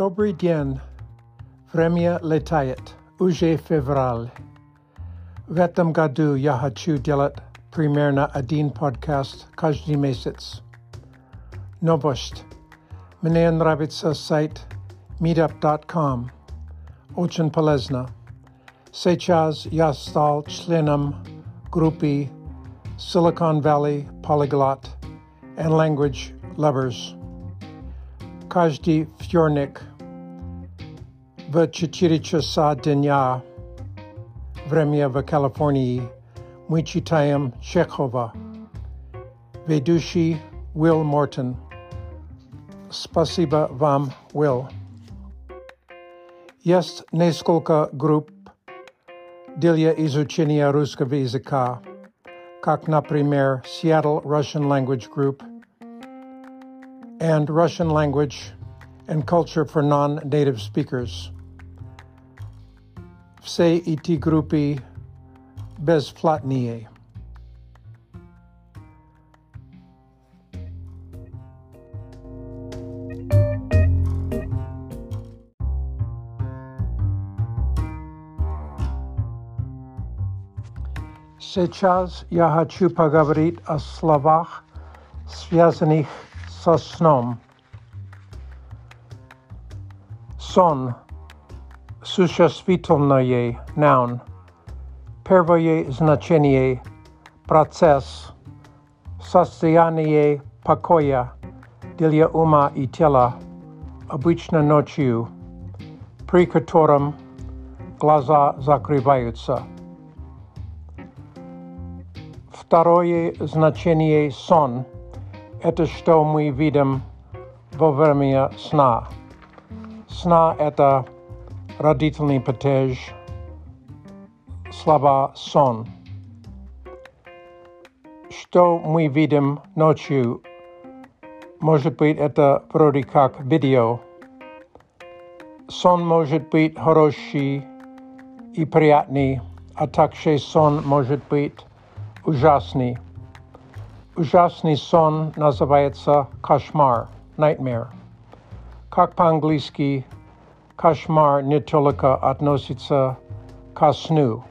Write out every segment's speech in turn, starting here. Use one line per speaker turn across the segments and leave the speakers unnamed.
Dobry dien, vremya letayet, uje fevral. Vetam gadu yahachu delat, primerna adin podcast, kajdi mesets. Nobost, menean rabitsa site, meetup.com, Ochin Palesna. Sechaz Yastal Chlinum Grupi Silicon Valley Polyglot and Language Lovers Kajdi Fjornik в 4 часа дня время в Калифорнии мы читаем Чехова. Ведущий Уилл Мортон. Спасибо вам, Уилл. Есть несколько групп для изучения русского языка, как, например, Seattle Russian Language Group and Russian Language and Culture for Non-Native Speakers. Все эти группы бесплатные. Сейчас я хочу поговорить о словах, связанных со сном. Сон – существительное, noun. Первое значение – процесс, состояние покоя для ума и тела, обычно ночью, при котором глаза закрываются. Второе значение сон – это что мы видим во время сна. Сна – это родительный падеж, слова сон. Что мы видим ночью? Может быть, это вроде как видео. Сон может быть хороший и приятный, а также сон может быть ужасный. Ужасный сон называется кошмар, nightmare. Как по-английски, кошмар не только относится к сну.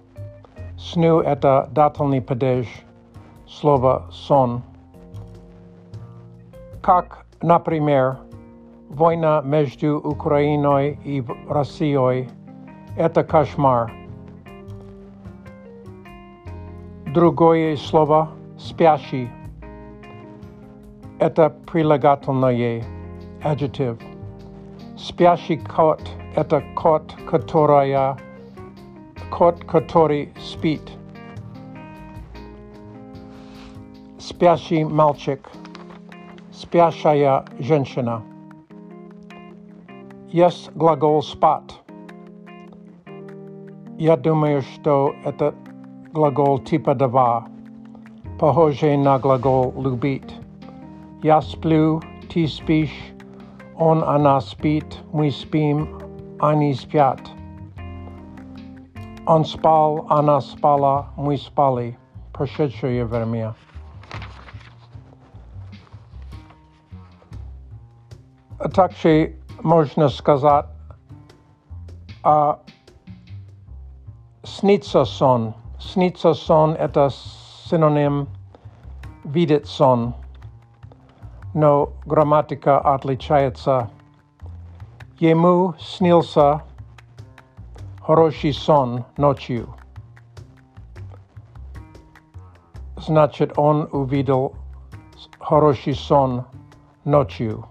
Сну – это дательный падеж слова сон. Как, например, война между Украиной и Россией – это кошмар – Другое слово «спящий» – это прилагательное, adjective. Спящий кот – это кот, которая, кот, который спит. Спящий мальчик, спящая женщина. Есть глагол «спать». Я думаю, что это глагол типа два, похожий на глагол любить. Я сплю, ты спишь, он, она спит, мы спим, они спят. Он спал, она спала, мы спали. Прошедшее время. А также можно сказать а, снится сон – Снится сон – это синоним видит сон, но грамматика отличается. Ему снился хороший сон ночью. Значит, он увидел хороший сон ночью.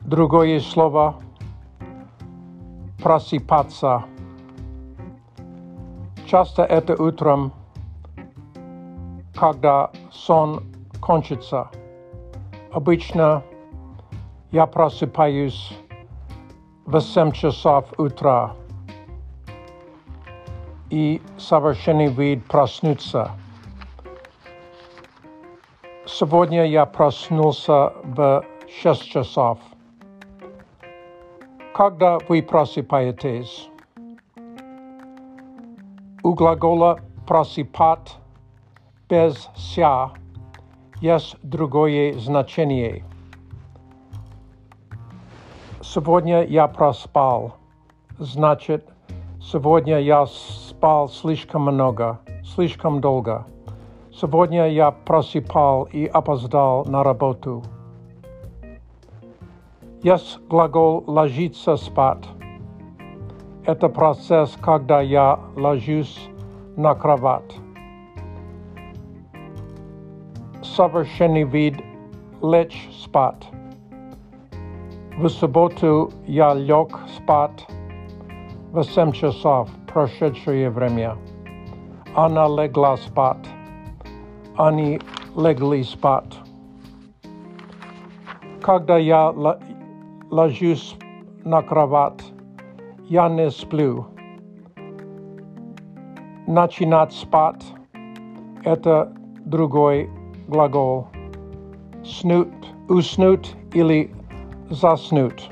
Другое слово – просыпаться – Часто это утром, когда сон кончится. Обычно я просыпаюсь в 7 часов утра и совершенный вид проснуться. Сегодня я проснулся в 6 часов. Когда вы просыпаетесь? У глагола просыпать без ся есть другое значение. Сегодня я проспал. Значит, сегодня я спал слишком много, слишком долго. Сегодня я просыпал и опоздал на работу. Есть глагол «ложиться спать». Это процесс, когда я ложусь на кровать. Совершенный вид лечь спать. В субботу я лег спать в 7 часов прошедшее время. Она легла спать. Они легли спать. Когда я ложусь на кровать, я не сплю. Начинать спать – это другой глагол. Снуть, уснуть или заснуть.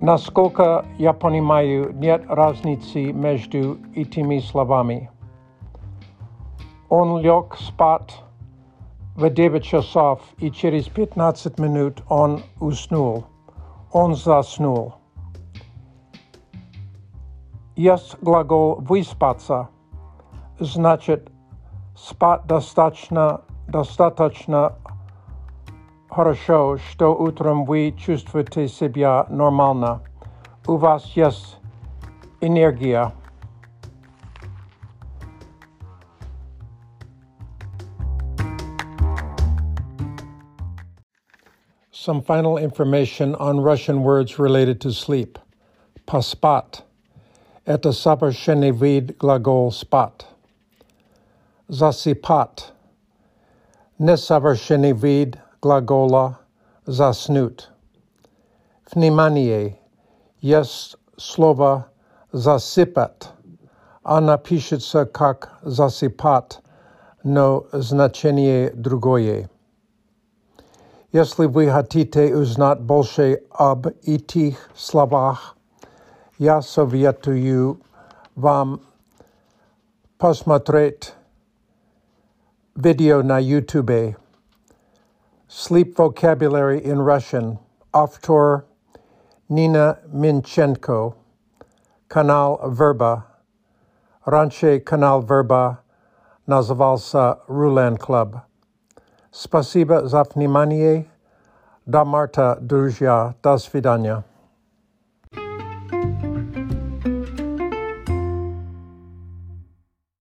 Насколько я понимаю, нет разницы между этими словами. Он лег спать в 9 часов, и через 15 минут он уснул. Он заснул. Есть глагол «выспаться», значит спать достаточно, достаточно хорошо, что утром вы чувствуете себя нормально. У вас есть энергия. Some final information on Russian words related to sleep. Paspat. Это совершенный вид глагол спать. Засыпать. Несовершенный вид глагола заснуть. Внимание. Есть слово засыпать. Она пишется как засыпать, но значение другое. Если вы хотите узнать больше об этих словах, я советую вам посмотреть видео на YouTube Sleep Vocabulary in Russian, author Nina Minchenko, канал Verba. Раньше канал Verba назывался Rulan Club. Спасибо за внимание. До марта, друзья. До свидания.